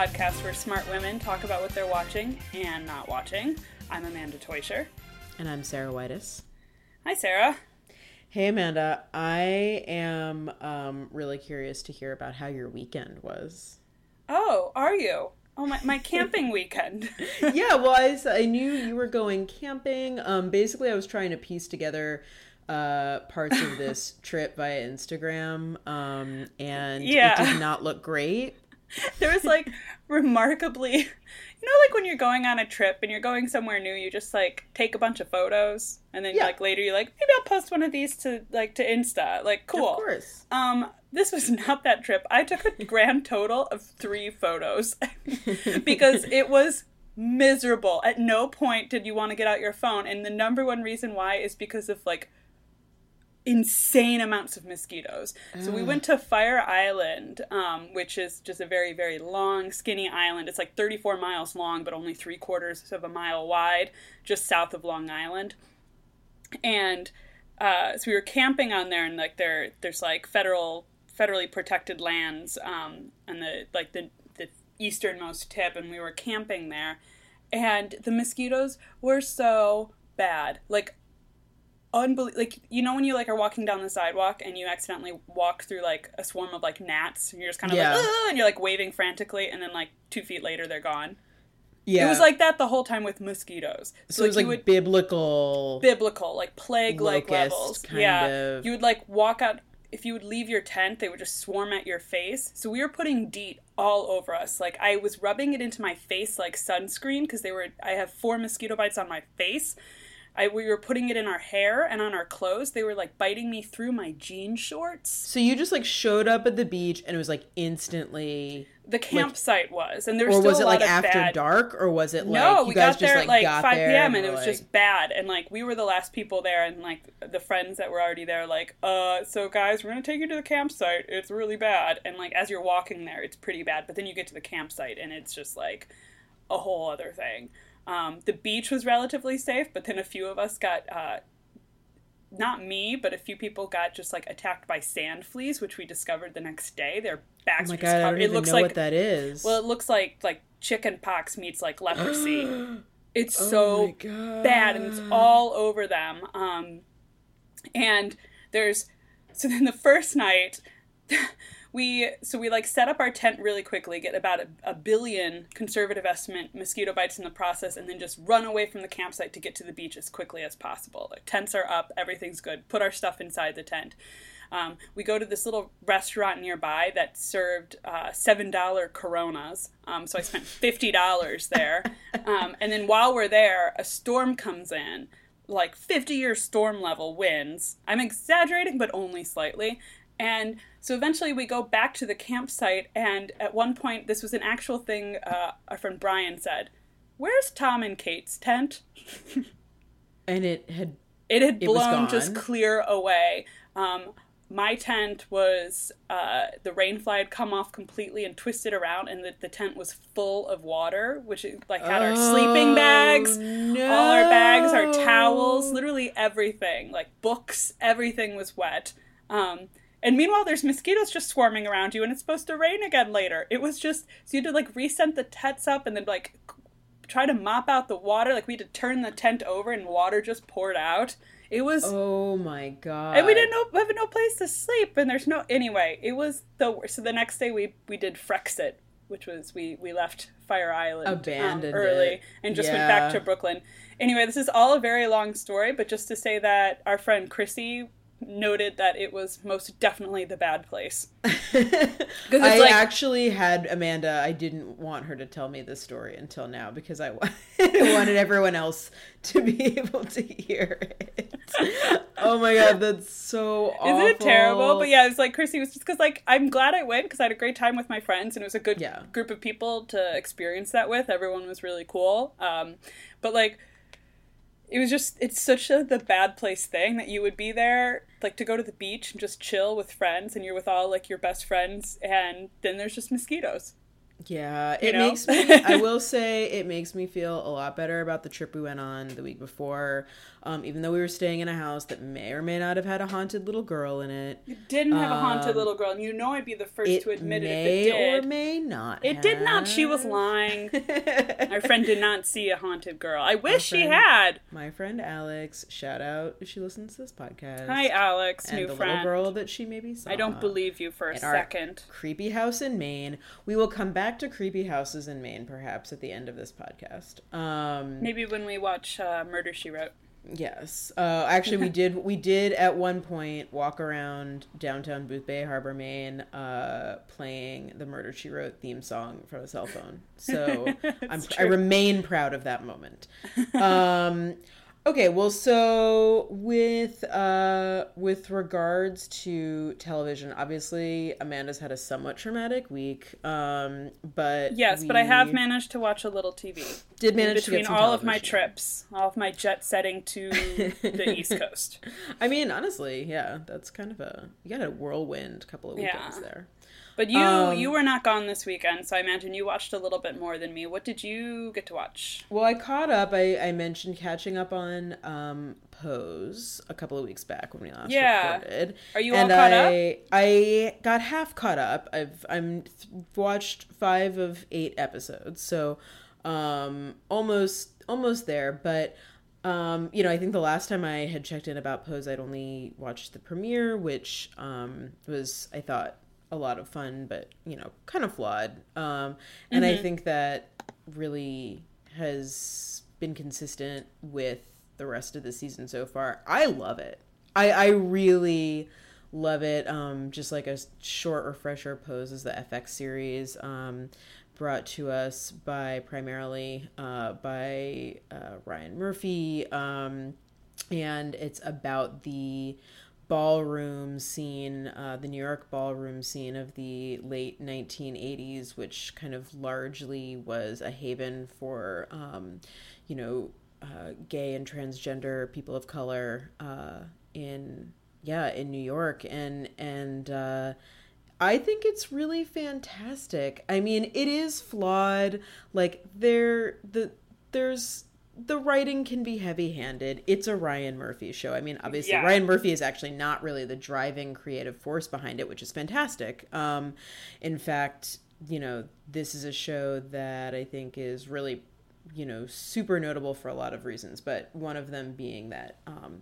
podcast where smart women talk about what they're watching and not watching. I'm Amanda Toysher. And I'm Sarah Whitus. Hi, Sarah. Hey, Amanda. I am um, really curious to hear about how your weekend was. Oh, are you? Oh, my, my camping weekend. yeah, well, I, I knew you were going camping. Um, basically, I was trying to piece together uh, parts of this trip via Instagram, um, and yeah. it did not look great. There was like remarkably, you know, like when you're going on a trip and you're going somewhere new, you just like take a bunch of photos, and then yeah. like later you're like, maybe I'll post one of these to like to Insta. Like, cool. Of course. Um, this was not that trip. I took a grand total of three photos because it was miserable. At no point did you want to get out your phone, and the number one reason why is because of like insane amounts of mosquitoes. So we went to Fire Island, um, which is just a very, very long, skinny island. It's like 34 miles long, but only three quarters of a mile wide, just south of Long Island. And uh, so we were camping on there, and like there, there's like federal, federally protected lands, um, and the like the the easternmost tip, and we were camping there, and the mosquitoes were so bad. Like unbelievable like you know when you like are walking down the sidewalk and you accidentally walk through like a swarm of like gnats? And you're just kind of yeah. like and you're like waving frantically and then like two feet later they're gone. Yeah it was like that the whole time with mosquitoes. So, so it was like would, biblical biblical like plague like levels. yeah. of... you would like walk out if you would leave your tent they would just swarm at your face. So we were putting DEET all over us. Like i was rubbing it into my face like sunscreen because they were i have four mosquito bites on my face I, we were putting it in our hair and on our clothes. They were like biting me through my jean shorts. So you just like showed up at the beach and it was like instantly. The campsite like, was, and there was or was it like after bad... dark, or was it like no? we got there at like five p.m. and, and it was like... just bad, and like we were the last people there, and like the friends that were already there, like, uh, so guys, we're gonna take you to the campsite. It's really bad, and like as you're walking there, it's pretty bad, but then you get to the campsite and it's just like a whole other thing. Um, the beach was relatively safe, but then a few of us got, uh, not me, but a few people got just like attacked by sand fleas, which we discovered the next day. Their backs oh were just covered. it looks like what that is. Well, it looks like like chicken pox meets like leprosy. it's oh so bad, and it's all over them. Um, and there's so then the first night. we so we like set up our tent really quickly, get about a, a, billion conservative estimate mosquito bites in the process, and then just run away from the campsite to get to the beach as quickly as possible. Tents are up, everything's good. Put our stuff inside the tent. Um, we go to this little restaurant nearby that served uh, seven dollar Coronas. Um, so I spent fifty dollars there, um, and then while we're there, a storm comes in like 50 year storm level winds. I'm exaggerating, but only slightly. And so eventually we go back to the campsite, and at one point, this was an actual thing uh, our friend Brian said Where's Tom and Kate's tent? and it had. It had blown it just clear away. Um, my tent was uh, the rain fly had come off completely and twisted around, and the, the tent was full of water, which like had oh, our sleeping bags, no. all our bags, our towels, literally everything, like books, everything was wet. Um, and meanwhile, there's mosquitoes just swarming around you, and it's supposed to rain again later. It was just so you had to like resend the tents up, and then like try to mop out the water. Like we had to turn the tent over, and water just poured out. It was oh my god, and we didn't know, have no place to sleep, and there's no anyway. It was the worst. So the next day we we did Frexit, which was we we left Fire Island um, abandoned early it. and just yeah. went back to Brooklyn. Anyway, this is all a very long story, but just to say that our friend Chrissy noted that it was most definitely the bad place. I like, actually had Amanda. I didn't want her to tell me this story until now because I wanted everyone else to be able to hear it. Oh my god, that's so awful. Isn't it terrible? But yeah, it's like Chrissy was just because like I'm glad I went because I had a great time with my friends and it was a good yeah. group of people to experience that with. Everyone was really cool. Um, but like it was just it's such a the bad place thing that you would be there like to go to the beach and just chill with friends and you're with all like your best friends and then there's just mosquitoes Yeah, it know? makes me. I will say it makes me feel a lot better about the trip we went on the week before. Um, even though we were staying in a house that may or may not have had a haunted little girl in it. It didn't have um, a haunted um, little girl, and you know I'd be the first to admit it if it did. or may not. It have. did not. She was lying. my friend did not see a haunted girl. I wish friend, she had. My friend Alex, shout out if she listens to this podcast. Hi, Alex, and new the friend. little girl that she maybe saw. I don't believe you for a second. creepy house in Maine. We will come back to creepy houses in Maine, perhaps at the end of this podcast. Um, maybe when we watch uh, Murder She Wrote. Yes. Uh, actually, we did. We did at one point walk around downtown Boothbay Harbor, Maine, uh, playing the Murder She Wrote theme song from a cell phone. So i remain proud of that moment. Um, Okay, well, so with uh, with regards to television, obviously Amanda's had a somewhat traumatic week, um, but yes, but I have managed to watch a little TV. Did manage between all of my trips, all of my jet setting to the East Coast. I mean, honestly, yeah, that's kind of a you got a whirlwind couple of weekends yeah. there. But you um, you were not gone this weekend, so I imagine you watched a little bit more than me. What did you get to watch? Well, I caught up. I, I mentioned catching up on um, Pose a couple of weeks back when we last yeah. recorded. Are you and all caught I, up? I got half caught up. I've I'm watched five of eight episodes, so um, almost almost there. But um, you know, I think the last time I had checked in about Pose, I'd only watched the premiere, which um, was I thought a lot of fun, but you know, kind of flawed. Um, and mm-hmm. I think that really has been consistent with the rest of the season so far. I love it. I I really love it. Um, just like a short refresher, Pose is the FX series. Um, brought to us by primarily uh, by uh, Ryan Murphy, um, and it's about the ballroom scene, uh, the New York ballroom scene of the late 1980s, which kind of largely was a haven for, um, you know, uh, gay and transgender people of color uh, in yeah in New York, and and uh, I think it's really fantastic. I mean, it is flawed. Like there the there's the writing can be heavy-handed. It's a Ryan Murphy show. I mean, obviously yeah. Ryan Murphy is actually not really the driving creative force behind it, which is fantastic. Um, in fact, you know, this is a show that I think is really you know super notable for a lot of reasons but one of them being that um,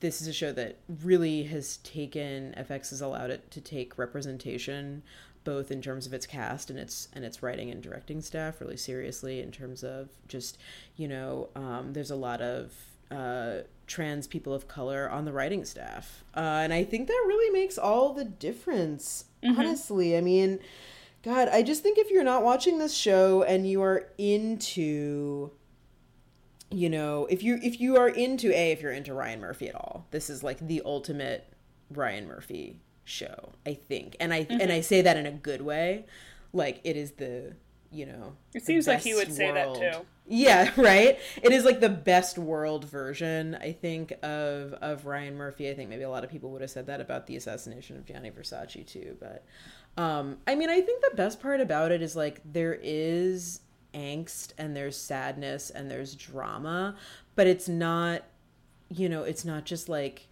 this is a show that really has taken fx has allowed it to take representation both in terms of its cast and its and its writing and directing staff really seriously in terms of just you know um, there's a lot of uh, trans people of color on the writing staff uh, and i think that really makes all the difference mm-hmm. honestly i mean god i just think if you're not watching this show and you are into you know if you if you are into a if you're into ryan murphy at all this is like the ultimate ryan murphy show i think. And i mm-hmm. and i say that in a good way. Like it is the you know it seems like he would world. say that too. Yeah right? It is like the best world version i think of of ryan murphy. I think maybe a lot of people would have said that about the assassination of gianni versace too but um i mean i think the best part about it is like there is angst and there's sadness and there's drama but it's not you know it's not just like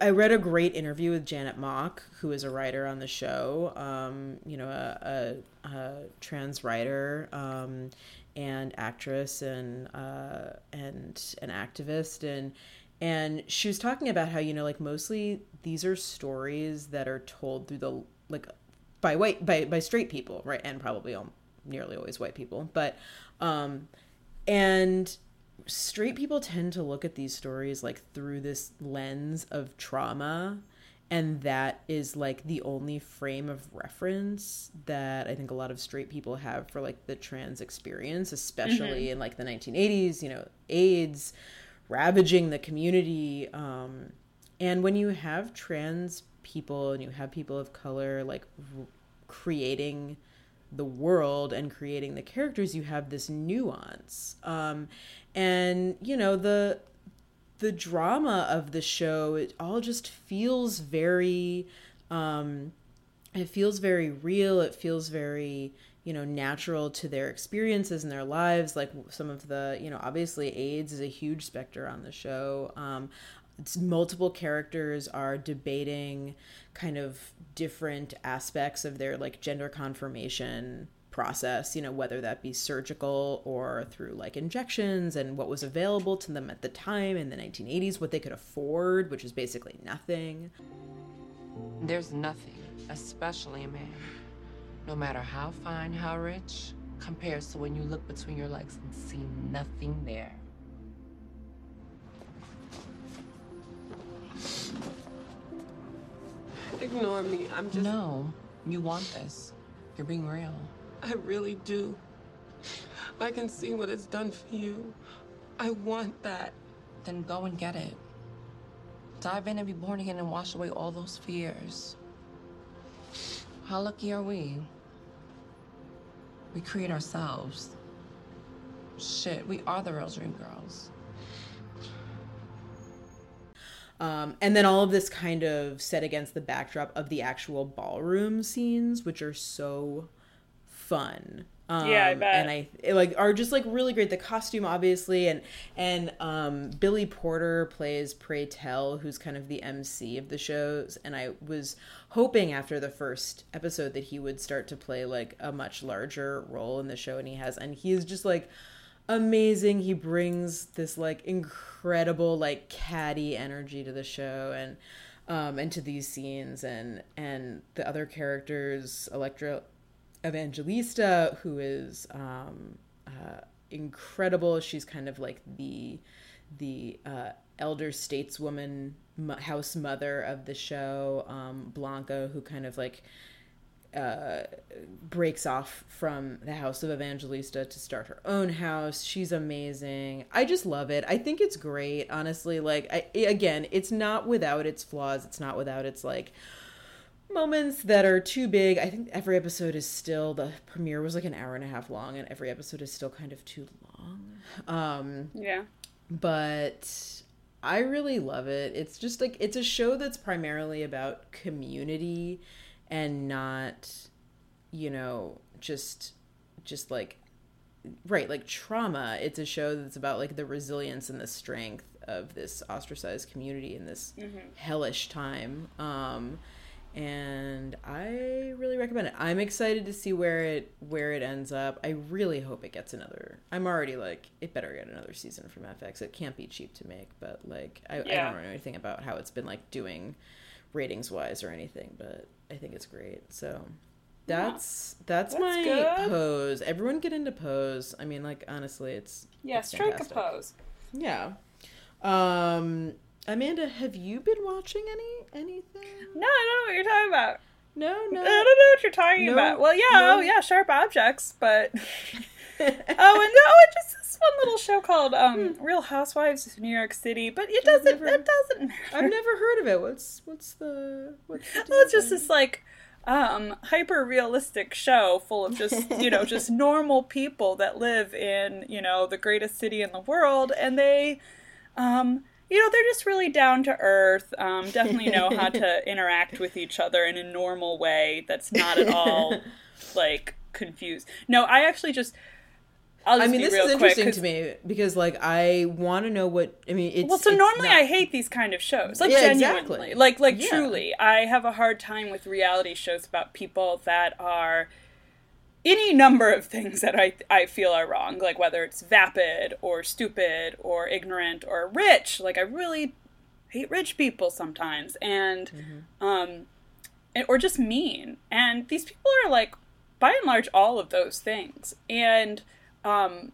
I, read a great interview with Janet Mock, who is a writer on the show, um, you know, a, a, a trans writer um, and actress and uh, and an activist, and and she was talking about how you know, like mostly these are stories that are told through the like by white by by straight people, right, and probably all, nearly always white people, but um, and straight people tend to look at these stories like through this lens of trauma and that is like the only frame of reference that i think a lot of straight people have for like the trans experience especially mm-hmm. in like the 1980s you know aids ravaging the community um and when you have trans people and you have people of color like r- creating the world and creating the characters you have this nuance. Um and you know the the drama of the show it all just feels very um it feels very real. It feels very you know natural to their experiences and their lives. Like some of the you know obviously aids is a huge specter on the show. Um, multiple characters are debating kind of different aspects of their like gender confirmation process you know whether that be surgical or through like injections and what was available to them at the time in the 1980s what they could afford which is basically nothing. There's nothing especially a man no matter how fine how rich compares to when you look between your legs and see nothing there Ignore me. I'm just. No, you want this. You're being real. I really do. I can see what it's done for you. I want that. Then go and get it. Dive in and be born again and wash away all those fears. How lucky are we? We create ourselves. Shit, we are the real dream girls. Um, and then all of this kind of set against the backdrop of the actual ballroom scenes, which are so fun. Um, yeah, I bet. And I like are just like really great. The costume, obviously, and and um, Billy Porter plays Pray Tell, who's kind of the MC of the shows. And I was hoping after the first episode that he would start to play like a much larger role in the show, and he has. And he is just like amazing. He brings this like incredible like catty energy to the show and um and to these scenes and and the other characters, Elektra Evangelista, who is um uh incredible. She's kind of like the the uh elder stateswoman house mother of the show um Blanca who kind of like uh, breaks off from the house of Evangelista to start her own house. She's amazing. I just love it. I think it's great, honestly. Like, I, again, it's not without its flaws. It's not without its like moments that are too big. I think every episode is still the premiere was like an hour and a half long, and every episode is still kind of too long. Um, yeah, but I really love it. It's just like it's a show that's primarily about community and not you know just just like right like trauma. It's a show that's about like the resilience and the strength of this ostracized community in this mm-hmm. hellish time. Um and i really recommend it. I'm excited to see where it where it ends up. I really hope it gets another i'm already like it better get another season from fx it can't be cheap to make but like i, yeah. I don't know anything about how it's been like doing ratings wise or anything but I think it's great. So that's yeah. that's, that's, my good. pose. Everyone get into pose. I mean, like honestly, it's yeah, it's strike fantastic. a pose. Yeah. Um, Amanda, have you been watching any anything? No, I don't know what you're talking about. No, no. I don't know what you're talking no, about. Well, yeah, no. oh yeah, sharp objects, but oh, and no, it just one little show called um, hmm. Real Housewives of New York City, but it doesn't. Never, it doesn't matter. I've never heard of it. What's what's the what's the well, it's just this like um, hyper realistic show full of just you know just normal people that live in you know the greatest city in the world, and they. Um, you know, they're just really down to earth. Um, definitely know how to interact with each other in a normal way that's not at all like confused. No, I actually just i mean, this is interesting to me because, like, I want to know what I mean. It's, well, so it's normally not... I hate these kind of shows, like yeah, genuinely, exactly. like, like yeah. truly, I have a hard time with reality shows about people that are any number of things that I I feel are wrong, like whether it's vapid or stupid or ignorant or rich. Like, I really hate rich people sometimes, and mm-hmm. um, or just mean. And these people are like, by and large, all of those things, and um,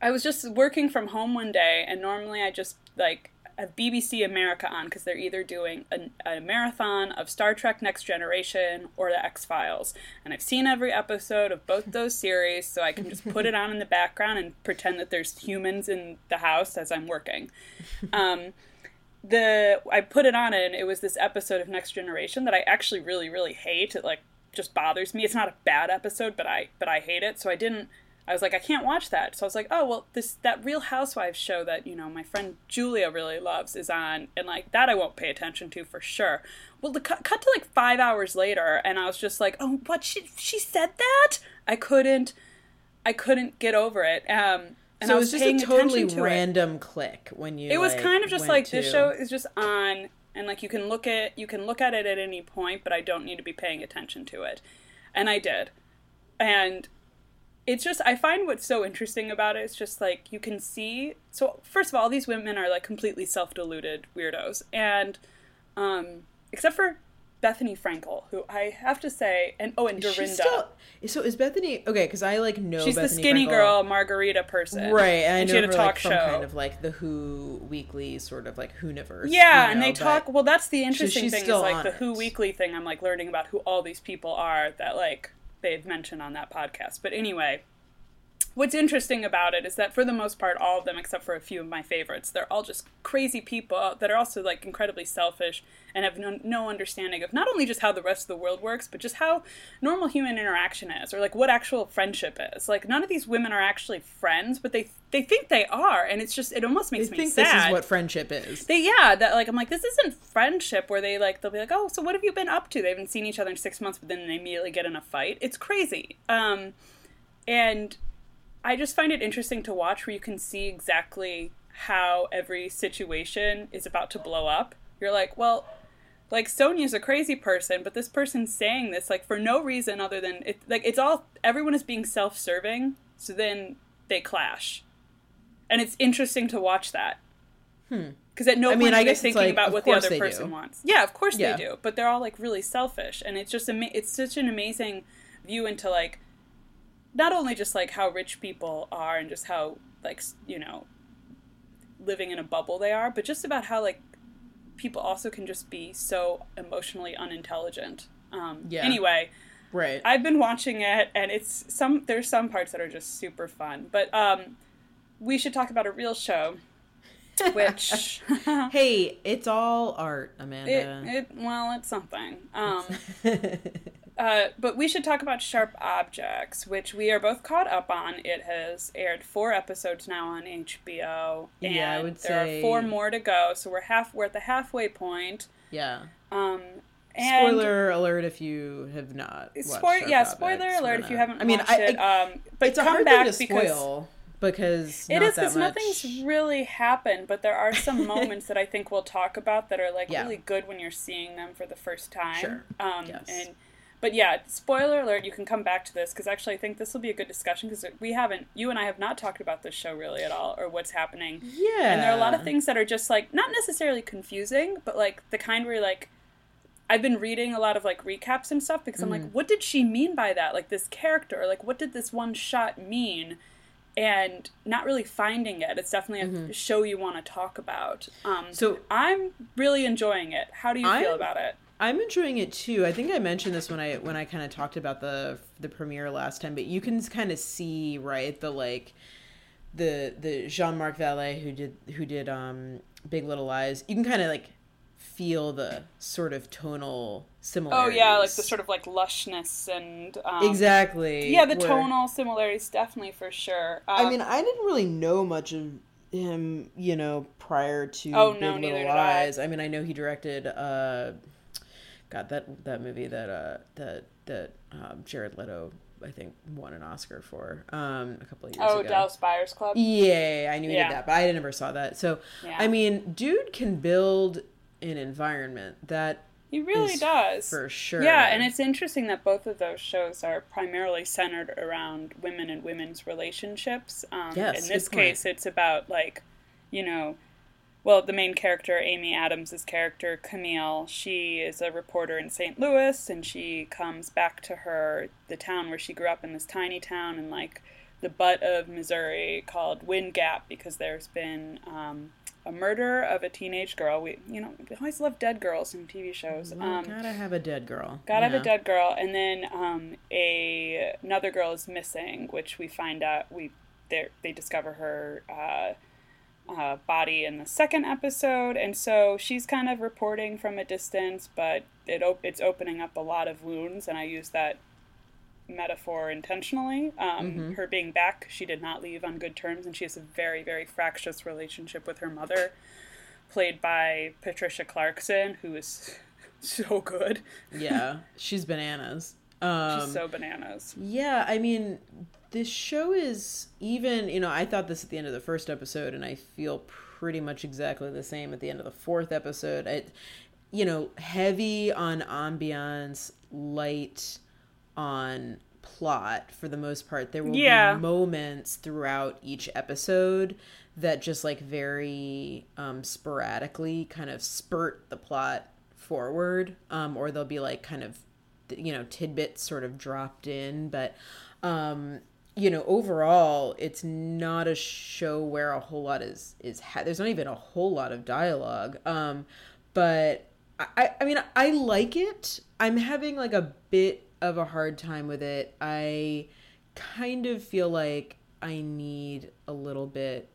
I was just working from home one day, and normally I just like have BBC America on because they're either doing a, a, marathon of Star Trek Next Generation or the X Files. And I've seen every episode of both those series, so I can just put it on in the background and pretend that there's humans in the house as I'm working. Um, the I put it on and it was this episode of Next Generation that I actually really really hate. It like just bothers me. It's not a bad episode, but I but I hate it. So I didn't I was like, I can't watch that. So I was like, oh well, this that Real Housewives show that you know my friend Julia really loves is on, and like that I won't pay attention to for sure. Well, the cut, cut to like five hours later, and I was just like, oh, what she she said that? I couldn't, I couldn't get over it. Um, and so I it was just a totally random it. click when you. It was like, kind of just like to... this show is just on, and like you can look at you can look at it at any point, but I don't need to be paying attention to it, and I did, and it's just I find what's so interesting about it. It's just like you can see. So first of all, these women are like completely self-deluded weirdos, and um, except for Bethenny Frankel, who I have to say, and oh, and Dorinda. Still, so is Bethany okay? Because I like know she's Bethenny the skinny Frankel. girl margarita person, right? And, and she had a talk like, show, kind of like the Who Weekly sort of like Whoniverse. Yeah, you know, and they talk. Well, that's the interesting thing is like the. Who Weekly thing. I'm like learning about who all these people are that like they've mentioned on that podcast. But anyway, what's interesting about it is that for the most part all of them except for a few of my favorites they're all just crazy people that are also like incredibly selfish and have no, no, understanding of not only just how the rest of the world works but just how normal human interaction is or like what actual friendship is. Like none of these women are actually friends but they they think they are and it's just it almost makes they me think sad this is what friendship is. They yeah that like i'm like this isn't friendship where they like they'll be like oh so what have you been up to? They haven't seen each other in six months but then they immediately get in a fight. It's crazy. Um and I just find it interesting to watch where you can see exactly how every situation is about to blow up. You're like, well, like Sonja's a crazy person, but this person's saying this like for no reason other than it like it's all everyone is being self-serving, so then they clash. And it's interesting to watch that. Hmm. Because at no I point mean, are they thinking like, about what the other person do. wants. Yeah, of course Yeah. they do. But they're all like really selfish, and it's just ama- it's such an amazing view into like not only just like how rich people are and just how like you know living in a bubble they are, but just about how like people also can just be so emotionally unintelligent. Um, Yeah. Anyway, right I've been watching it, and it's some. There's some parts that are just super fun, but um, we should talk about a real show, which hey it's all art it, amanda it well, it's something. Um, uh, but we should talk about Sharp Objects, which we are both caught up on. It has aired four episodes now on HBO, and Yeah, I would there say- are four more to go. So we're half. We're at the halfway point. yeah Um, and spoiler alert if you have not watched Spoil- yeah, spoiler alert if you haven't I mean, watched I, it. Um, but it's a hard thing to because spoil because it not is because much- nothing's really happened. But there are some moments that I think we'll talk about that are like Yeah. really good when you're seeing them for the first time. Sure. Um, Yes. And but yeah, spoiler alert. You can come back to this because actually I think this will be a good discussion because we haven't, you and I have not talked about this show really at all or what's happening. yeah And there are a lot of things that are just like not necessarily confusing, but like the kind where like I've been reading a lot of like recaps and stuff because I'm like, Mm. what did she mean by that? Like this character, like what did this one shot mean? And not really finding it. It's definitely a show you want to talk about. Um, Mm-hmm. So- I'm really enjoying it. How do you feel I'm- about it? I'm enjoying it too. I think I mentioned this when I when I kind of talked about the the premiere last time, but you can kind of see right the like the the Jean Marc Vallée who did who did um Big Little Lies. You can kind of like feel the sort of tonal similarities. Oh yeah, like the sort of like lushness and um, exactly. Yeah, the where- tonal similarities definitely for sure. Uh, I mean, I didn't really know much of him, you know, prior to Oh, Big no, Little neither did I. Lies. I. mean, I know he directed, uh, God, that that movie that uh, that that um, Jared Leto, I think, won an Oscar for um, a couple of years ago. oh, ago. Dallas Buyers Club. Yeah, I knew he Yeah. did that, but I never saw that. So, Yeah. I mean, dude can build an environment that He really does. for sure. Yeah, and it's interesting that both of those shows are primarily centered around women and women's relationships. Um, Yes, in this case, it's about like, you know, well, the main character, Amy Adams' character, Camille, she is a reporter in St. Louis, and she comes back to her the town where she grew up in this tiny town in like the butt of Missouri called Wind Gap because there's been um, a murder of a teenage girl. We, you know, we always love dead girls in TV shows. Well, Um, gotta have a dead girl. Gotta have a dead girl, and then um, a another girl is missing, which we find out we they they discover her uh, uh, body in the second episode, and so she's kind of reporting from a distance, but it op- it's opening up a lot of wounds, and I use that metaphor intentionally. Um, mm-hmm. Her being back, she did not leave on good terms, and she has a very, very fractious relationship with her mother, played by Patricia Clarkson, who is so good. yeah, she's bananas. Um, she's so bananas. Yeah, I mean, this show is even, you know, I thought this at the end of the first episode, and I feel pretty much exactly the same at the end of the fourth episode. It, you know, heavy on ambiance, light on plot for the most part. There will yeah. be moments throughout each episode that just like very um, sporadically kind of spurt the plot forward, um, or they'll be like kind of you know tidbits sort of dropped in, but um, you know overall it's not a show where a whole lot is is ha- there's not even a whole lot of dialogue um but I, I mean i like it i'm having like a bit of a hard time with it. I kind of feel like I need a little bit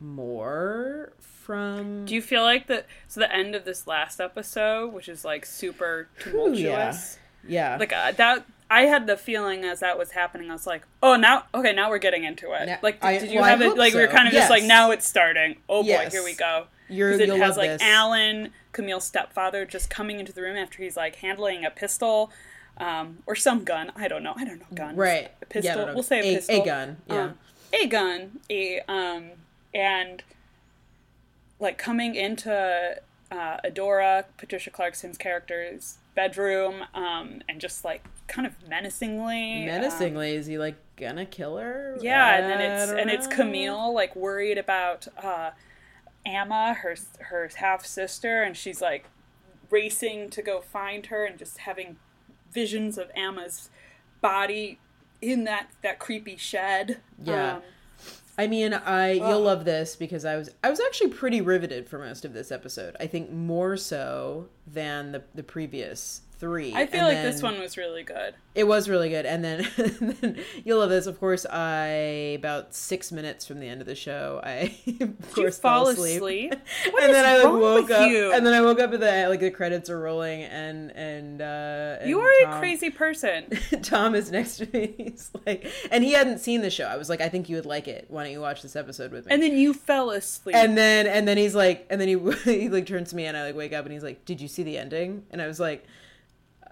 more from Do you feel like that so the end of this last episode, which is like super tumultuous. yeah. yeah. Like uh, that I had the feeling as that was happening, I was like, "Oh, now, okay, now we're getting into it." Now, like, did, I, did you well, have it? Like, so. we are kind of yes. just like, "Now it's starting." Oh boy, yes. here we go. You're, it has like this. Alan, Camille's stepfather, just coming into the room after he's like handling a pistol um, or some gun. I don't know. I don't know guns. Right. A pistol. Yeah, we'll say a, a, pistol. A gun. Yeah. Um, a gun. A um, and like coming into uh, Adora, Patricia Clarkson's character's bedroom, um, and just like kind of menacingly. Menacingly, um, is he like gonna kill her? Yeah, and then it's and it's Camille like worried about uh, Amma, her her half sister, and she's like racing to go find her and just having visions of Amma's body in that that creepy shed. Yeah. Um, I mean, I you'll love this because I was I was actually pretty riveted for most of this episode. I think more so than the the previous three. I feel and like this one was really good. It was really good, and then, and then, you'll love this. Of course, I about six minutes from the end of the show, I of course fall fell asleep, asleep? and then I like woke up, you? and then I woke up at the like the credits are rolling, and and, uh, and you are Tom, a crazy person. Tom is next to me. He's like, and he hadn't seen the show. I was like, I think you would like it. Why don't you watch this episode with me? And then you fell asleep. And then and then he's like, and then he he like turns to me, and I like wake up, and he's like, Did you see the ending? And I was like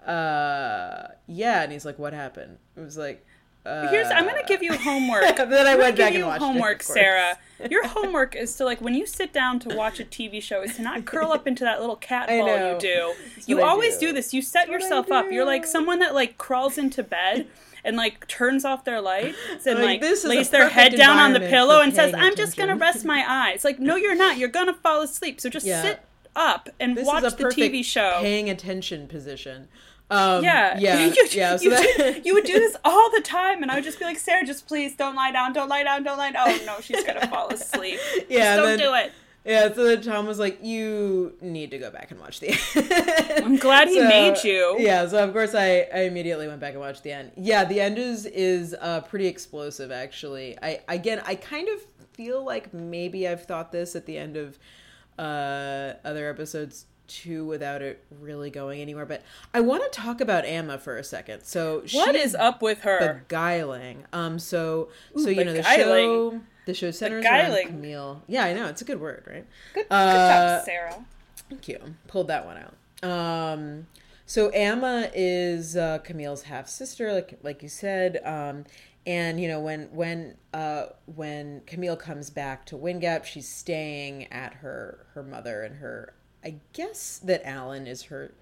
uh, yeah. And he's like, what happened? It was like, uh, Here's I'm gonna give you homework. then I went back and watched it. homework, it, Sarah. Your homework is to like when you sit down to watch a TV show is to not curl up into that little cat ball you do. That's you always do. do. this. You set That's yourself up. You're like someone that like crawls into bed and like turns off their lights and like, like lays their head down on the pillow and says, "I'm just gonna rest my eyes." Like, no, you're not. You're gonna fall asleep. So just yeah. sit up and this watch the TV show. Paying attention position. Um, yeah, yeah, you, yeah. So you, that... you would do this all the time, and I would just be like, "Sarah, just please don't lie down, don't lie down, don't lie down." Oh no, she's gonna fall asleep. yeah, just don't then, do it. Yeah, so then Tom was like, "You need to go back and watch the end." I'm glad he so, made you. Yeah, so of course I, I immediately went back and watched the end. Yeah, the end is is uh, pretty explosive actually. I again I kind of feel like maybe I've thought this at the end of uh, other episodes too without it really going anywhere. But I want to talk about Amma for a second. So what is up with her? Beguiling. Um. So Ooh, so you know the show. The show centers beguiling. around Camille. Yeah, I know it's a good word, right? Good, uh, good job, Sarah. Thank you. Pulled that one out. Um. So Amma is uh, Camille's half sister, like like you said. Um, and you know when when uh, when Camille comes back to Wind Gap, she's staying at her her mother and her I guess that Alan is her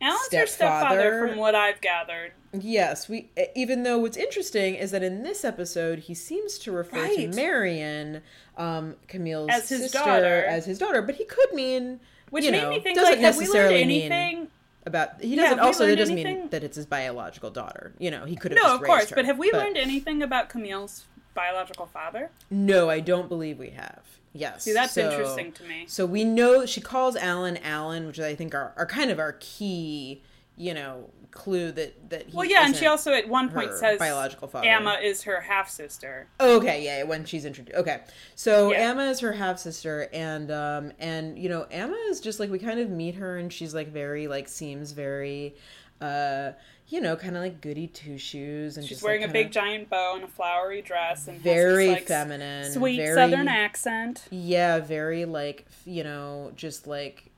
Alan's stepfather. her stepfather, from what I've gathered. Yes, we. Even though what's interesting is that in this episode he seems to refer right. to Marian, um, Camille's as his sister, daughter, as his daughter, but he could mean, which you made know, me think like, have we learned anything? about he doesn't yeah, also that doesn't anything? mean that it's his biological daughter you know he could have no of course her, but have we but... learned anything about camille's biological father no i don't believe we have Yes. See, that's so, interesting to me. So we know she calls Alan Alan, which I think are, are kind of our key, you know, clue that that well, yeah, and she also at one point says biological father. Amma is her half sister. Okay, yeah, when she's introduced. Okay, so yeah. Amma is her half sister, and um and you know Amma is just like we kind of meet her, and she's like very like seems very uh, you know, kind of like goody two shoes, and she's just wearing like a big giant bow and a flowery dress, and very this, like, feminine, sweet very, Southern accent. Yeah, very like you know, just like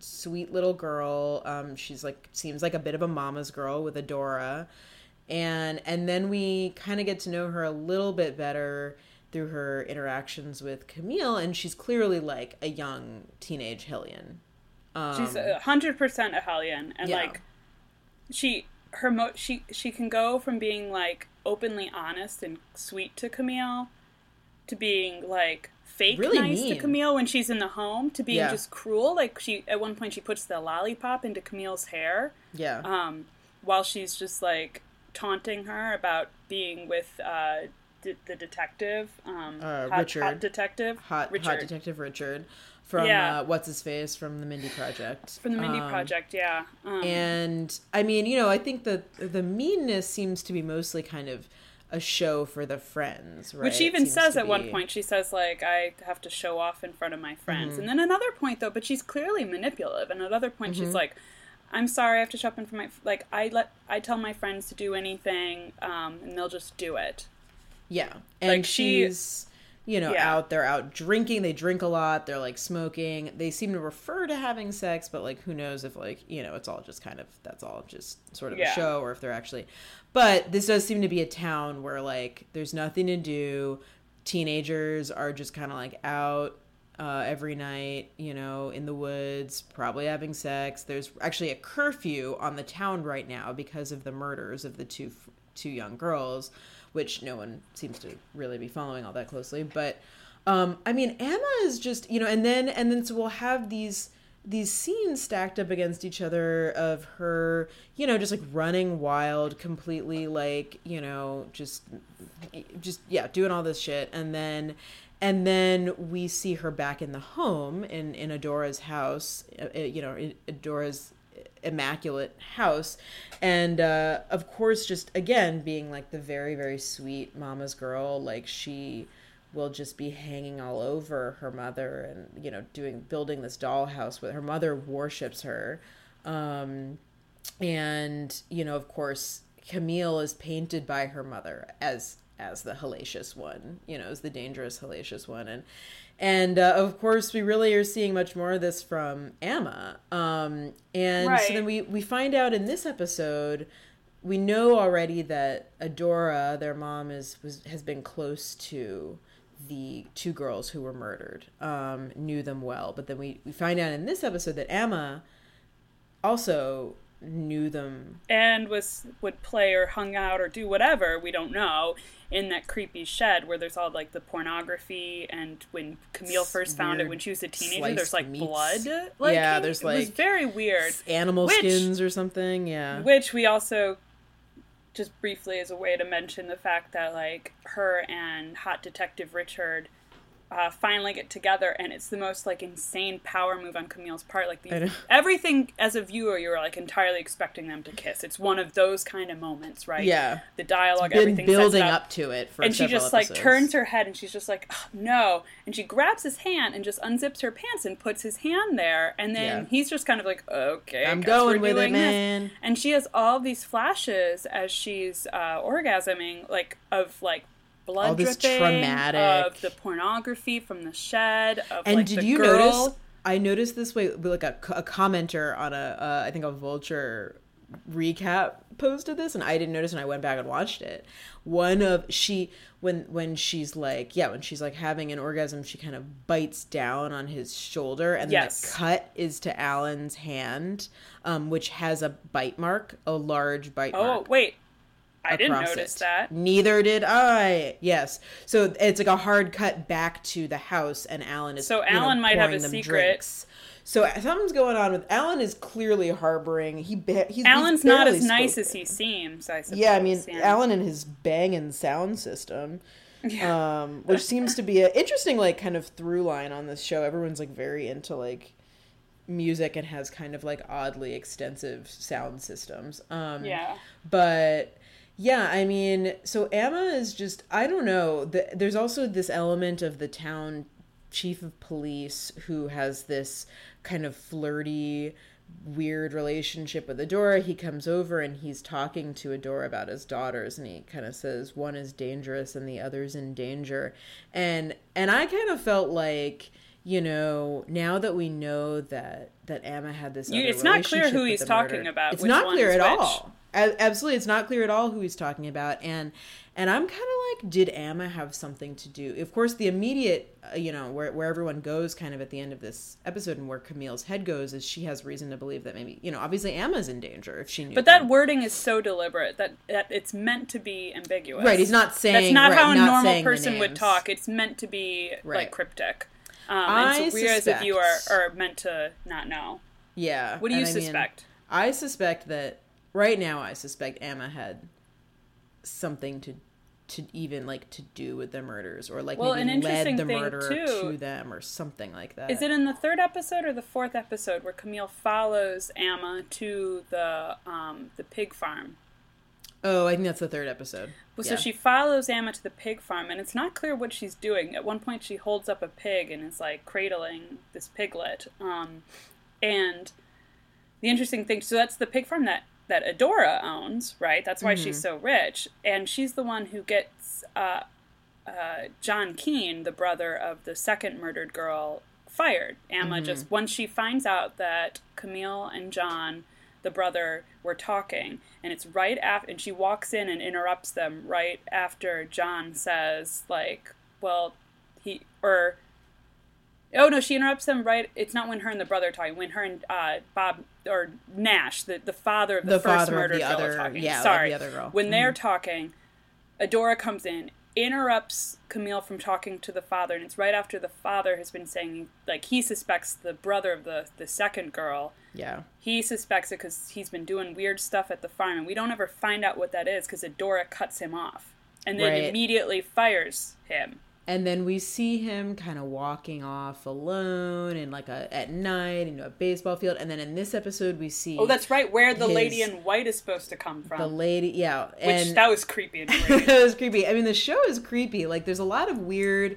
sweet little girl. Um, she's like seems like a bit of a mama's girl with Adora, and and then we kind of get to know her a little bit better through her interactions with Camille, and she's clearly like a young teenage Hellion. Um, she's hundred percent a Hellion, and yeah. like she her mo she she can go from being like openly honest and sweet to Camille to being like fake really nice mean. to Camille when she's in the home to being yeah. just cruel. Like she at one point she puts the lollipop into Camille's hair. Yeah. Um, while she's just like taunting her about being with uh, d- the detective, um, uh, hot, Richard, hot detective, hot, Richard. hot detective Richard from yeah. uh, what's his face from the Mindy Project. From the Mindy um, Project, yeah. Um, and I mean, you know, I think that the meanness seems to be mostly kind of a show for the friends, right? Which she even says at be... one point. She says like, "I have to show off in front of my friends," mm-hmm. and then another point though, but she's clearly manipulative. And at another point, mm-hmm. she's like. I'm sorry, I have to show up in for my like. I let I tell my friends to do anything, um, and they'll just do it. Yeah, and like she's you know, yeah. out they're out drinking, they drink a lot, they're like smoking. They seem to refer to having sex, but like who knows if like, you know, it's all just kind of that's all just sort of yeah. a show or if they're actually But this does seem to be a town where like there's nothing to do. Teenagers are just kind of like out uh, every night, you know, in the woods, probably having sex. There's actually a curfew on the town right now because of the murders of the two two young girls which no one seems to really be following all that closely. But um, I mean, Amma is just you know, and then and then so we'll have these these scenes stacked up against each other of her, you know, just like running wild, completely like, you know, just just yeah, doing all this shit and then and then we see her back in the home in in Adora's house, uh, uh you know, Adora's immaculate house. And uh, of course just again being like the very very sweet mama's girl like she will just be hanging all over her mother and you know doing building this dollhouse with her mother worships her. Um, and you know of course camille is painted by her mother as as the hellacious one you know as the dangerous hellacious one and and uh, of course we really are seeing much more of this from Amma. Um, and right. so then we we find out in this episode we know already that Adora, their mom, is was has been close to the two girls who were murdered. Um, knew them well, but then we we find out in this episode that Amma also knew them and was would play or hung out or do whatever we don't know in that creepy shed where there's all like the pornography and when Camille first found it when she was a teenager there's like meats. blood like yeah there's like it was very weird animal which, skins or something yeah which we also just briefly as a way to mention the fact that like her and hot detective Richard uh, finally get together, and it's the most like insane power move on Camille's part. Like the, everything as a viewer, you're like entirely expecting them to kiss. It's one of those kind of moments, right? Yeah. The dialogue, everything building up. up. to it, and she just episodes. like turns her head, and she's just like, oh, no, and she grabs his hand and just unzips her pants and puts his hand there, and then yeah. he's just kind of like, okay, I'm going with it, man. This. And she has all these flashes as she's uh, orgasming, like of like blood all this traumatic of the pornography from the shed. Of, and like, did you girl. notice? I noticed this way, like a, a commenter on a, uh, I think a Vulture recap posted this, and I didn't notice, and I went back and watched it. One of she when when she's like, yeah, when she's like having an orgasm, she kind of bites down on his shoulder, and yes. the cut is to Alan's hand, um, which has a bite mark, a large bite oh, mark. Oh wait, I didn't notice it. that. Neither did I. Yes. So it's like a hard cut back to the house, and Alan is so Alan know, might have a secret. Drinks. So something's going on with Alan. Is clearly harboring. He he's Alan's he's not as spoken. nice as he seems. I suppose. Yeah, I mean yeah. Alan and his banging sound system. Yeah. Um, which seems to be an interesting, like, kind of through line on this show. Everyone's like very into like music and has kind of like oddly extensive sound systems. Um, yeah. But yeah, I mean, so Amma is just, I don't know. The, there's also this element of the town chief of police who has this kind of flirty weird relationship with Adora. He comes over and he's talking to Adora about his daughters and he kind of says one is dangerous and the other's in danger. And and I kind of felt like you know, now that we know that that Amma had this, you, it's not clear who he's talking murder, about. It's not clear at which. all. Absolutely, it's not clear at all who he's talking about, and and I'm kind of like, did Amma have something to do? Of course, the immediate, uh, you know, where where everyone goes, kind of at the end of this episode, and where Camille's head goes, is she has reason to believe that maybe, you know, obviously Amma's in danger if she knew. But that, that wording is so deliberate that that it's meant to be ambiguous. Right, he's not saying that's not right, how a not normal person would talk. It's meant to be right. like cryptic. Um, and so we as a viewer are meant to not know. Yeah. What do you suspect? I, mean, I suspect that right now. I suspect Amma had something to to even like to do with the murders or like well, maybe led the murderer too, to them or something like that. Is it in the third episode or the fourth episode where Camille follows Amma to the um the pig farm? Oh, I think that's the third episode. Well, yeah. so she follows Amma to the pig farm, and it's not clear what she's doing. At one point, she holds up a pig and is like cradling this piglet. Um, and the interesting thing, so that's the pig farm that that Adora owns, right? That's why mm-hmm. she's so rich, and she's the one who gets uh, uh, John Keene, the brother of the second murdered girl, fired. Amma mm-hmm. just once she finds out that Camille and John, the brother, were talking, and it's right after, and she walks in and interrupts them right after John says like, "Well, he or." Oh no, she interrupts them right. It's not when her and the brother are talking. When her and uh, Bob or Nash, the, the father of the, the first murder girl, other, talking. Yeah, sorry. The other girl. When mm-hmm. they're talking, Adora comes in, interrupts Camille from talking to the father, and it's right after the father has been saying like he suspects the brother of the the second girl. Yeah. He suspects it because he's been doing weird stuff at the farm, and we don't ever find out what that is because Adora cuts him off, and then right. immediately fires him and then we see him kind of walking off alone and like a at night into a baseball field. And then in this episode we see oh that's right where the his, lady in white is supposed to come from. The lady yeah and which that was creepy that was creepy. I mean the show is creepy. Like there's a lot of weird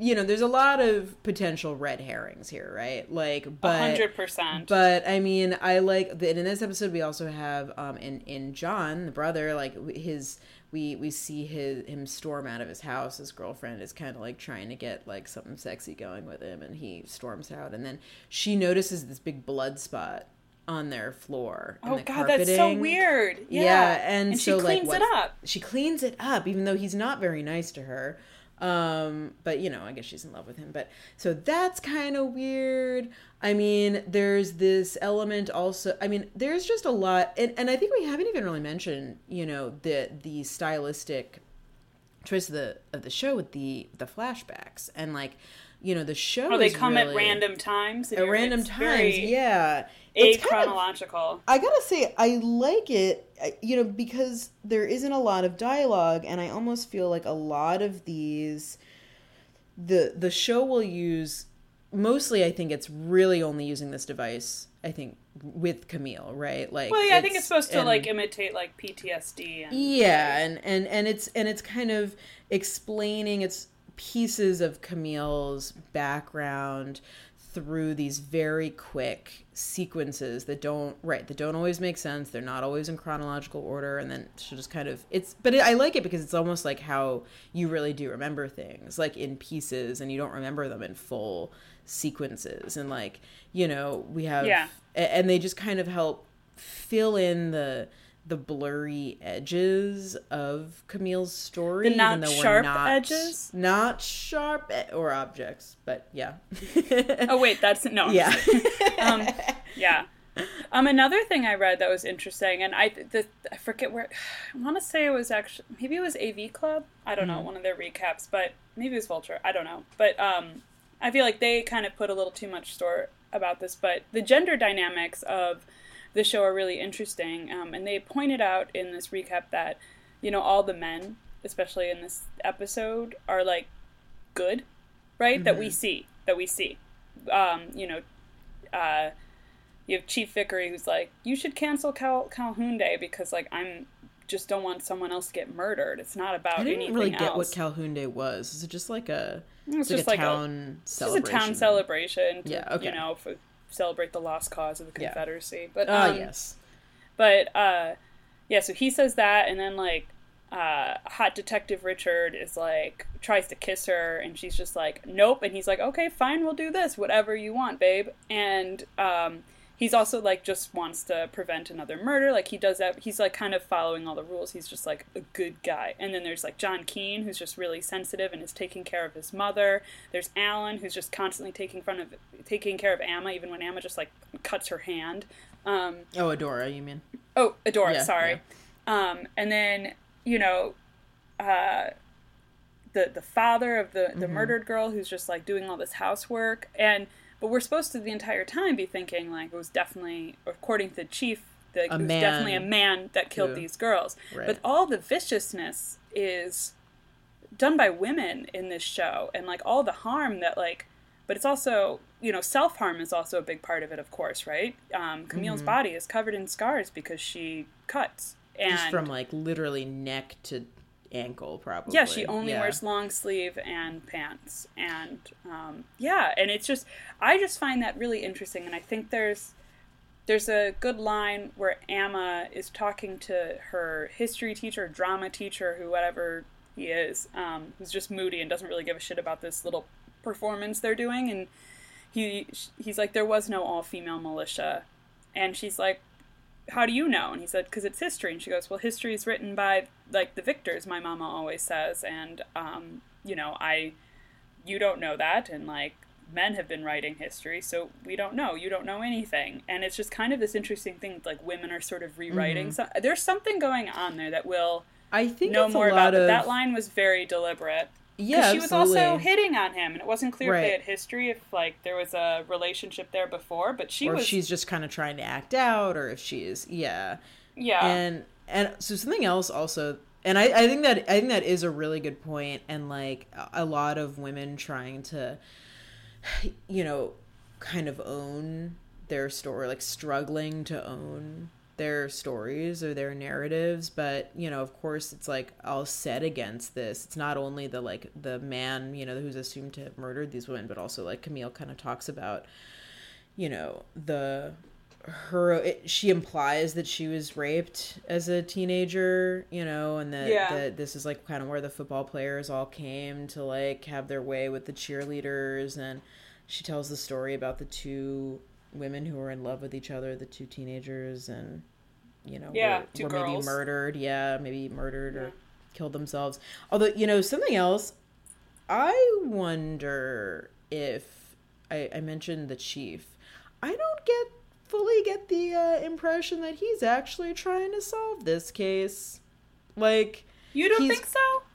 you know, there's a lot of potential red herrings here, right? Like, but 100%. But I mean, I like that in this episode we also have um in in John, the brother, like his we we see his him storm out of his house. His girlfriend is kind of like trying to get like something sexy going with him, and he storms out. And then she notices this big blood spot on their floor. Oh the god, carpeting. that's so weird. Yeah, yeah and, and so she cleans like, it up. She cleans it up, even though he's not very nice to her. Um, but you know, I guess she's in love with him. But so that's kind of weird. I mean, there's this element also. I mean, there's just a lot, and, and I think we haven't even really mentioned, you know, the the stylistic choice of the of the show with the the flashbacks and like you know the show. Oh, they come really, at random times. At random times, yeah. It's chronological. Kind of, I gotta say, I like it. You know, because there isn't a lot of dialogue, and I almost feel like a lot of these, the the show will use. Mostly, I think it's really only using this device. I think with Camille, right? Like, well, yeah, I think it's supposed to and, like imitate like PTSD. And, yeah, and and and it's and it's kind of explaining its pieces of Camille's background through these very quick sequences that don't right that don't always make sense they're not always in chronological order and then she just kind of it's but it, i like it because it's almost like how you really do remember things like in pieces and you don't remember them in full sequences and like you know we have yeah and they just kind of help fill in the the blurry edges of Camille's story. The not sharp not, edges? Not sharp e- or objects, but yeah. oh, wait, that's no. Yeah. um, yeah. Um, another thing I read that was interesting, and I the, I forget where I want to say it was actually maybe it was AV Club. I don't mm-hmm. know one of their recaps, but maybe it was Vulture. I don't know, but um, I feel like they kind of put a little too much store about this. But the gender dynamics of the show are really interesting. Um, and they pointed out in this recap that, you know, all the men, especially in this episode, are like good, right? Mm-hmm. That we mm-hmm. see, that we see. Um, you know, uh, you have Chief Vickery who's like, you should cancel Cal- Calhoun Day because like I'm just don't want someone else to get murdered. It's not about I didn't really get else. what Calhoun Day was. Is it just like a it's like just a like town a, celebration? Just a town celebration. To, yeah, okay. You know, for celebrate the lost cause of the Confederacy. Yeah. But um, uh, yes, but uh, yeah. So he says that, and then like uh, hot detective Richard is like tries to kiss her, and she's just like, nope. And he's like, okay, fine, we'll do this, whatever you want, babe. And um, he's also like just wants to prevent another murder. Like he does that. He's like kind of following all the rules. He's just like a good guy. And then there's like John Keene, who's just really sensitive and is taking care of his mother. There's Alan, who's just constantly taking front of taking care of Amma, even when Amma just like cuts her hand. Um, oh, Adora, you mean? Oh, Adora. Yeah, sorry. Yeah. Um, and then you know, uh, the the father of the the mm-hmm. murdered girl who's just like doing all this housework and but we're supposed to the entire time be thinking like it was definitely according to the chief the, it was man. definitely a man that killed these girls right. but all the viciousness is done by women in this show and like all the harm that like but it's also you know self-harm is also a big part of it of course right um, camille's mm-hmm. body is covered in scars because she cuts and Just from like literally neck to ankle, probably. Yeah, she only yeah. wears long sleeve and pants, and um, yeah, and it's just I just find that really interesting, and I think there's there's a good line where Amma is talking to her history teacher, drama teacher, who whatever he is, um, who's just moody and doesn't really give a shit about this little performance they're doing, and he he's like, there was no all female militia, and she's like, how do you know? And he said, because it's history. And she goes, well, history is written by like the victors. My mama always says, and um, you know, I, you don't know that, and like men have been writing history, so we don't know. You don't know anything, and it's just kind of this interesting thing. Like women are sort of rewriting. Mm-hmm. So there's something going on there that will. I think know more about of... it. That line was very deliberate. Yeah, she was also hitting on him, and it wasn't clear right. if they had history, if like there was a relationship there before. But she or was. she's just kind of trying to act out, or if she is, yeah, yeah. And and so something else also, and I I think that I think that is a really good point, and like a lot of women trying to, you know, kind of own their story, like struggling to own their stories or their narratives. But you know of course it's like all set against this. It's not only the like the man you know who's assumed to have murdered these women but also like camille kind of talks about you know the her it, she implies that she was raped as a teenager you know and that, yeah. that this is like kind of where the football players all came to like have their way with the cheerleaders and she tells the story about the two women who were in love with each other, the two teenagers, and you know, yeah, were, were maybe murdered. Yeah, maybe murdered yeah. or killed themselves. Although you know something else, I wonder if I, I mentioned the chief. I don't get fully get the uh, impression that he's actually trying to solve this case. Like you don't think so?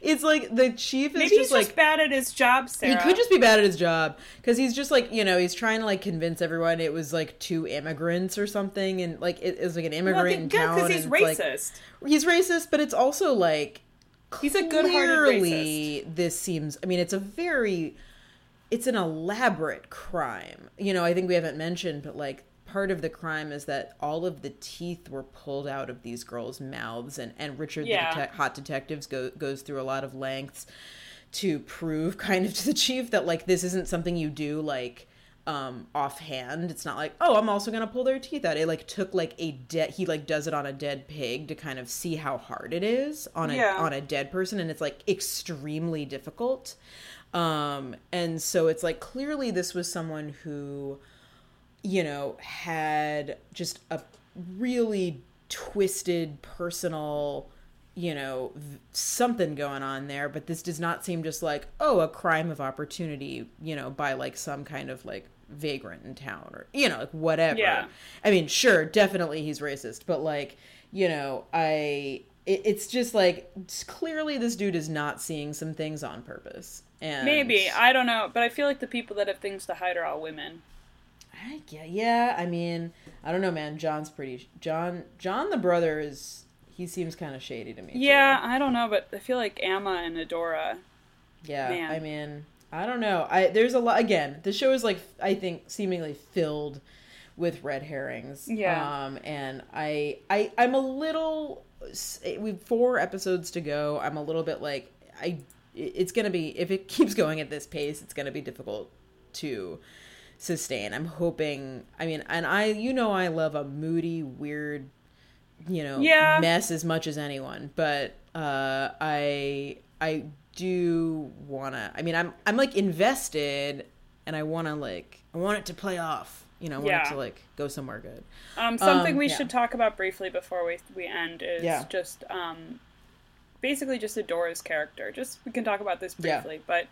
it's like the chief is Maybe just he's like just bad at his job. Sarah. He could just be bad at his job because he's just like you know he's trying to like convince everyone it was like two immigrants or something, and like it is like an immigrant well, in town. because he's racist. Like, he's racist, but it's also like he's a good-hearted racist. This seems. I mean, it's a very it's an elaborate crime. You know, I think we haven't mentioned, but like part of the crime is that all of the teeth were pulled out of these girls' mouths, and and Richard, yeah. the hot detectives, go, goes through a lot of lengths to prove kind of to the chief that like this isn't something you do like um offhand it's not like oh i'm also gonna pull their teeth out it like took like a dead he like does it on a dead pig to kind of see how hard it is on a yeah. on a dead person and it's like extremely difficult um and so it's like clearly this was someone who you know, had just a really twisted personal, you know, something going on there. But this does not seem just like, oh, a crime of opportunity, you know, by like some kind of like vagrant in town or, you know, like whatever. Yeah. I mean, sure, definitely he's racist, but like, you know, I. it's just like clearly this dude is not seeing some things on purpose. And maybe I don't know, but I feel like the people that have things to hide are all women. I, yeah, yeah. I mean, I don't know, man. John's pretty. John, John, the brother is. He seems kind of shady to me. Yeah, too. I don't know, but I feel like Amma and Adora. Yeah, man. I mean, I don't know. I there's a lot. Again, the show is like I think seemingly filled with red herrings. Yeah. Um, and I, I, I'm a little. We've four episodes to go. I'm a little bit like I. It's gonna be if it keeps going at this pace, it's gonna be difficult to sustain. I'm hoping. I mean, and I, you know, I love a moody, weird, you know, yeah. mess as much as anyone. But uh, I, I do wanna. I mean, I'm, I'm like invested, and I wanna like, I want it to play off. You know, I want yeah. it to like go somewhere good. Um, something um, we yeah. should talk about briefly before we we end is just um, basically just Adora's character. Just we can talk about this briefly, but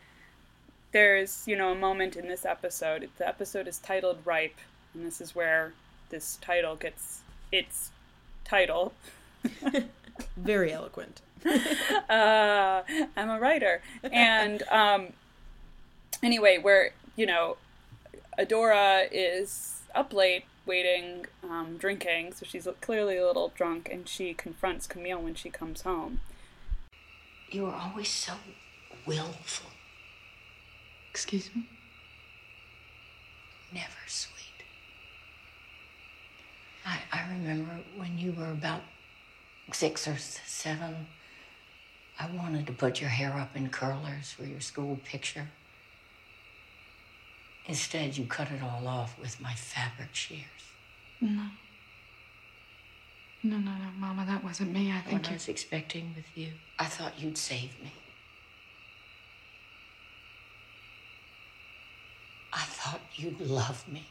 there's you know a moment in this episode. The episode is titled ripe and this is where this title gets its title. Very eloquent. Uh, i'm a writer. And um, anyway where you know adora is up late waiting um, drinking so she's clearly a little drunk and she confronts camille when she comes home you were always so willful Excuse me? Never sweet. I, I remember when you were about six or seven, I wanted to put your hair up in curlers for your school picture. Instead, you cut it all off with my fabric shears. No. No, no, no, Mama, that wasn't me. I think what. I was expecting with you. I thought you'd save me. I thought you'd love me.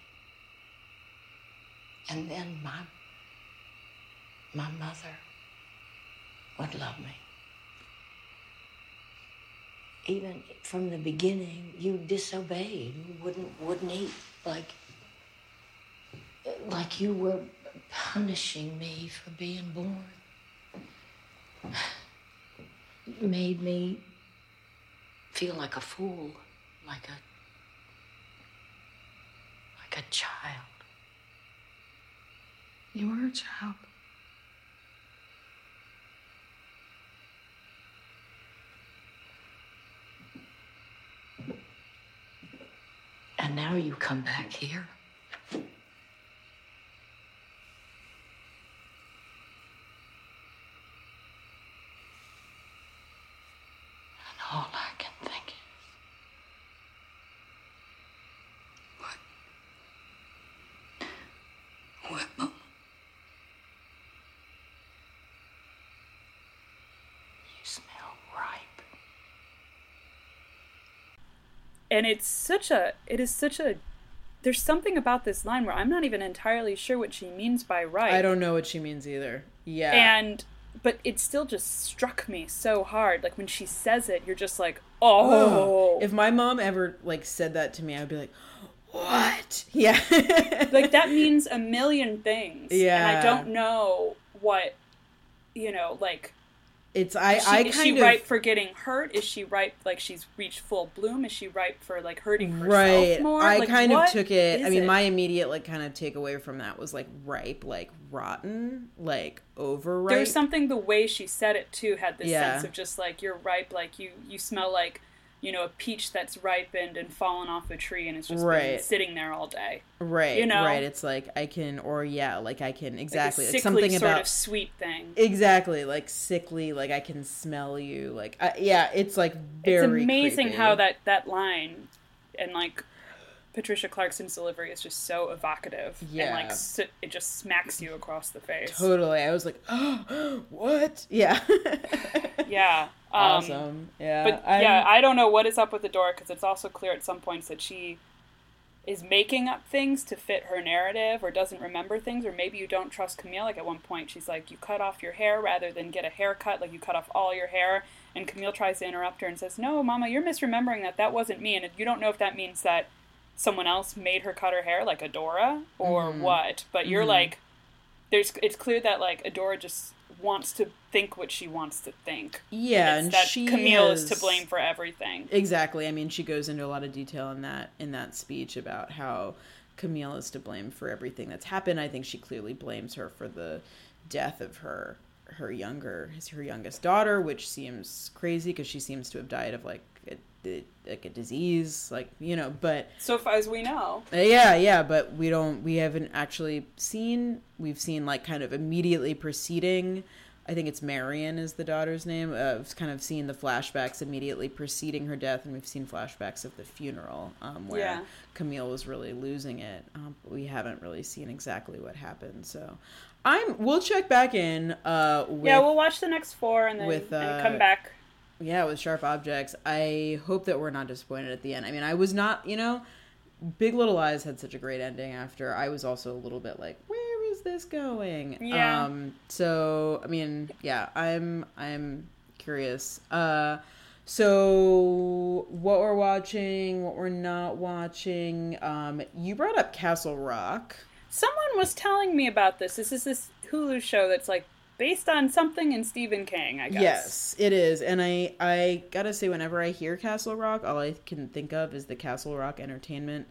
And then my, my mother would love me. Even from the beginning, you disobeyed. You wouldn't, wouldn't eat like, like you were punishing me for being born. made me feel like a fool, like a like a child. You were a child. And now you come back here. All I can think is. What? What, Mama? You smell ripe. and it's such a it is such a there's something about this line where I'm not even entirely sure what she means by right. I don't know what she means either. Yeah. And but it still just struck me so hard. Like when she says it, you're just like, oh. oh. If my mom ever like said that to me, I'd be like, what? Yeah. like that means a million things. Yeah. And I don't know what, you know, like it's I she, I is she of, ripe for getting hurt? Is she ripe like she's reached full bloom? Is she ripe for like hurting herself right. more? I like, kind of took it. I mean, it? my immediate like kind of takeaway from that was like ripe, like rotten, like overripe. There was something the way she said it too had this yeah. sense of just like you're ripe, like you you smell like you know, a peach that's ripened and fallen off a tree and it's just right. been sitting there all day. Right. You know, right. It's like I can, or yeah, like I can exactly like, like something sort about of sweet thing. Exactly, like sickly, like I can smell you. Like I, yeah, it's like very. It's amazing creepy. how that that line, and like Patricia Clarkson's delivery is just so evocative. Yeah. And like it just smacks you across the face. Totally. I was like, oh, what? Yeah. yeah. Um, awesome. Yeah. But I'm... yeah, I don't know what is up with Adora because it's also clear at some points that she is making up things to fit her narrative or doesn't remember things or maybe you don't trust Camille like at one point she's like you cut off your hair rather than get a haircut like you cut off all your hair and Camille tries to interrupt her and says no mama you're misremembering that that wasn't me and you don't know if that means that someone else made her cut her hair like Adora or mm-hmm. what but you're mm-hmm. like there's it's clear that like Adora just wants to think what she wants to think. Yeah, and, that she Camille has... is to blame for everything. Exactly. I mean, she goes into a lot of detail in that in that speech about how Camille is to blame for everything that's happened. I think she clearly blames her for the death of her her younger her youngest daughter, which seems crazy because she seems to have died of like like a disease, like you know. But so far as we know, uh, yeah, yeah. But we don't. We haven't actually seen. We've seen like kind of immediately preceding I think it's Marian is the daughter's name. Uh, kind of seeing the flashbacks immediately preceding her death, and we've seen flashbacks of the funeral um, where Yeah. Camille was really losing it. Um, but we haven't really seen exactly what happened. So I'm. We'll check back in. Uh, with, yeah, we'll watch the next four and then with, and uh, come back. Yeah, with sharp objects. I hope that we're not disappointed at the end. I mean, I was not. You know, Big Little Lies had such a great ending. After I was also a little bit like, where is this going? Yeah. Um. So I mean, yeah, I'm. I'm curious. Uh. So what we're watching, what we're not watching. Um. You brought up Castle Rock. Someone was telling me about this. This is this Hulu show that's like based on something in Stephen King, I guess. Yes, it is. And I I gotta say, whenever I hear Castle Rock, all I can think of is the Castle Rock Entertainment,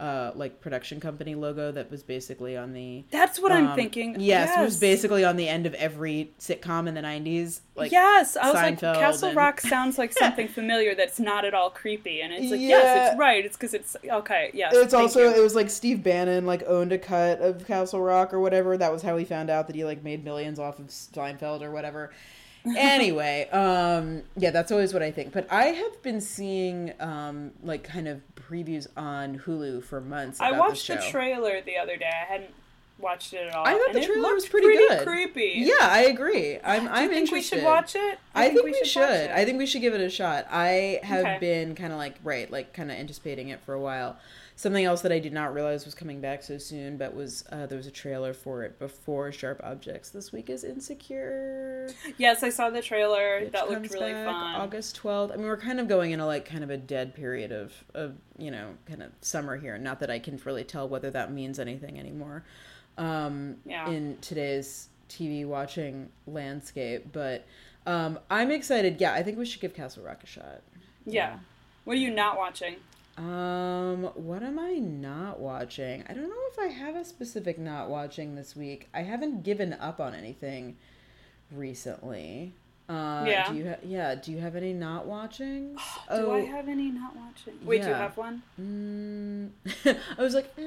uh, like production company logo that was basically on the. That's what I'm um, thinking. Yes, it was basically on the end of every sitcom in the '90s. Like yes, I was like, Castle and- Rock sounds like something familiar that's not at all creepy, and it's like, Yeah. yes, it's right. It's because it's okay. Yes, It's also you. it was like Steve Bannon like owned a cut of Castle Rock or whatever. That was how he found out that he like made millions off of Seinfeld or whatever. Anyway, um yeah, that's always what I think. But I have been seeing um like kind of previews on Hulu for months. I watched the the trailer the other day. I hadn't watched it at all. I thought the trailer was pretty, good. creepy. Yeah, I agree. I'm Do I'm think interested. we should watch it? I, think, we watch should. it. I think we should give it a shot. I have Okay. been kind of like right, like kind of anticipating it for a while. Something else that I did not realize was coming back so soon, but was uh, there was a trailer for it before Sharp Objects this week is Insecure. Yes, I saw the trailer. which that looked really fun. August twelfth. I mean, we're kind of going into like kind of a dead period of of you know kind of summer here. Not that I can really tell whether that means anything anymore. Um, Yeah. In today's TV watching landscape, but um, I'm excited. Yeah, I think we should give Castle Rock a shot. Yeah. What are you not watching? Um, what am I not watching? I don't know if I have a specific not watching this week. I haven't given up on anything recently. Uh, Yeah. Do you ha- yeah? Do you have any not watching? Do I have any not watching? Wait, do you Oh. have one? Mm, I was like, eh,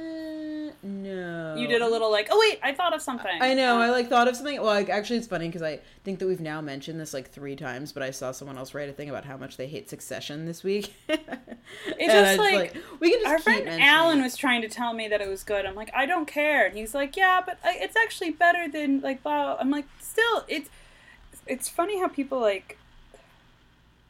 no. You did a little like, oh wait, I thought of something. I know. Um, I like thought of something. Well, like, actually, it's funny because I think that we've now mentioned this like three times, but I saw someone else write a thing about how much they hate Succession this week. it's just like- we can just Our friend Alan it. was trying to tell me that it was good. I'm like, I don't care. And he's like, yeah, but I, it's actually better than like blah. I'm like, still, it's it's funny how people like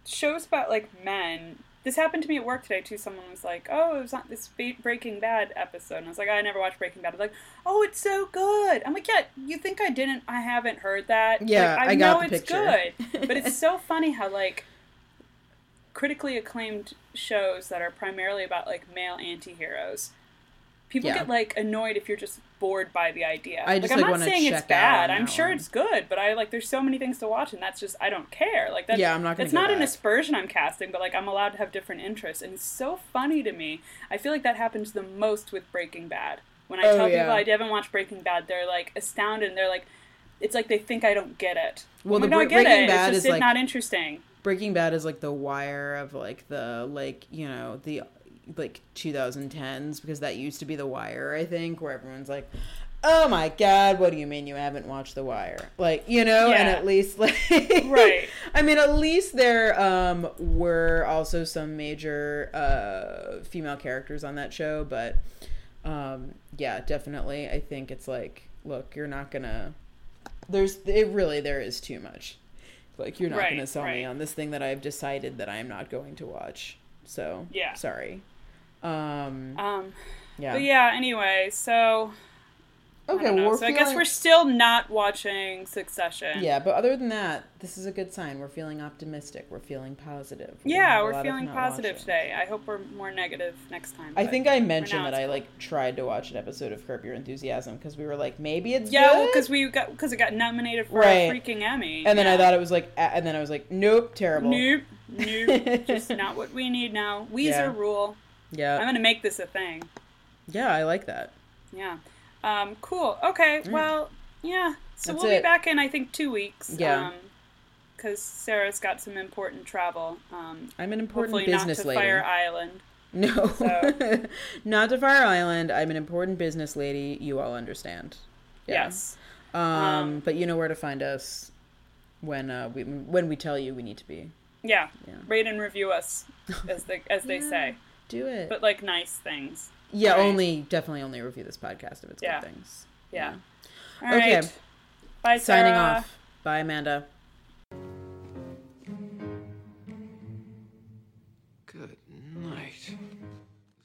shows about like men. This happened to me at work today too. Someone was like, "Oh, it was on this Ba- Breaking Bad episode," and I was like, "I never watched Breaking Bad." They're like, "Oh, it's so good." I'm like, "Yeah, you think I didn't? I haven't heard that. Yeah, like, I got know the it's picture. good." But it's so funny how like critically acclaimed shows that are primarily about like male anti-heroes people Yeah. get like annoyed if you're just bored by the idea. I just, like i'm like, not saying it's bad. i'm sure one. it's good but i like there's so many things to watch and that's just i don't care. Like that's Yeah, I'm not that's not an aspersion i'm casting but like i'm allowed to have different interests and it's so funny to me. I feel like that happens the most with breaking bad. When i Oh, tell yeah. people i haven't watched breaking bad they're like astounded. And they're like it's like they think i don't get it. Well, I'm the like, no, I get Breaking it. Bad it's is, just like- not interesting. Breaking Bad is like the wire of like the like you know the like 2010s because that used to be the wire I think where everyone's like oh my god what do you mean you haven't watched the wire like you know and at least like Right. I mean at least there um were also some major uh female characters on that show but um yeah definitely I think it's like look you're not gonna there's it really there is too much like you're not Right, going to sell me on this thing that I've decided that I am not going to watch. So Yeah. sorry. Um, um yeah. but yeah anyway so Okay. Well, we're so I guess we're still not watching Succession. Yeah, but other than that, this is a good sign. We're feeling optimistic. We're feeling positive. We Yeah, we're feeling positive watching. today. I hope we're more negative next time. I think I mentioned that I like tried to watch an episode of Curb Your Enthusiasm because we were like, maybe it's Yeah, good. because we got because it got nominated for Right. a freaking Emmy. and then I thought it was like, and then I was like, nope, terrible. nope, nope, just not what we need now. Weezer Yeah. rule. Yeah, I'm gonna make this a thing. yeah, I like that. Yeah. Um, cool. Okay. Well, yeah. So Mm. That's we'll be back in I think two weeks. Yeah. Um, because Sarah's got some important travel. Um, I'm an important hopefully business not to lady. Fire Island. No, So- not to Fire Island. I'm an important business lady. You all understand. Yeah. Yes. Um, Um, but you know where to find us. when uh, we when we tell you we need to be. Yeah. yeah. Rate and review us, as they as they yeah, say. Do it. But like nice things. Yeah, right? only definitely only review this podcast if it's yeah. good things. Yeah. yeah. okay. Bye. Sarah. Signing off. Bye, Amanda.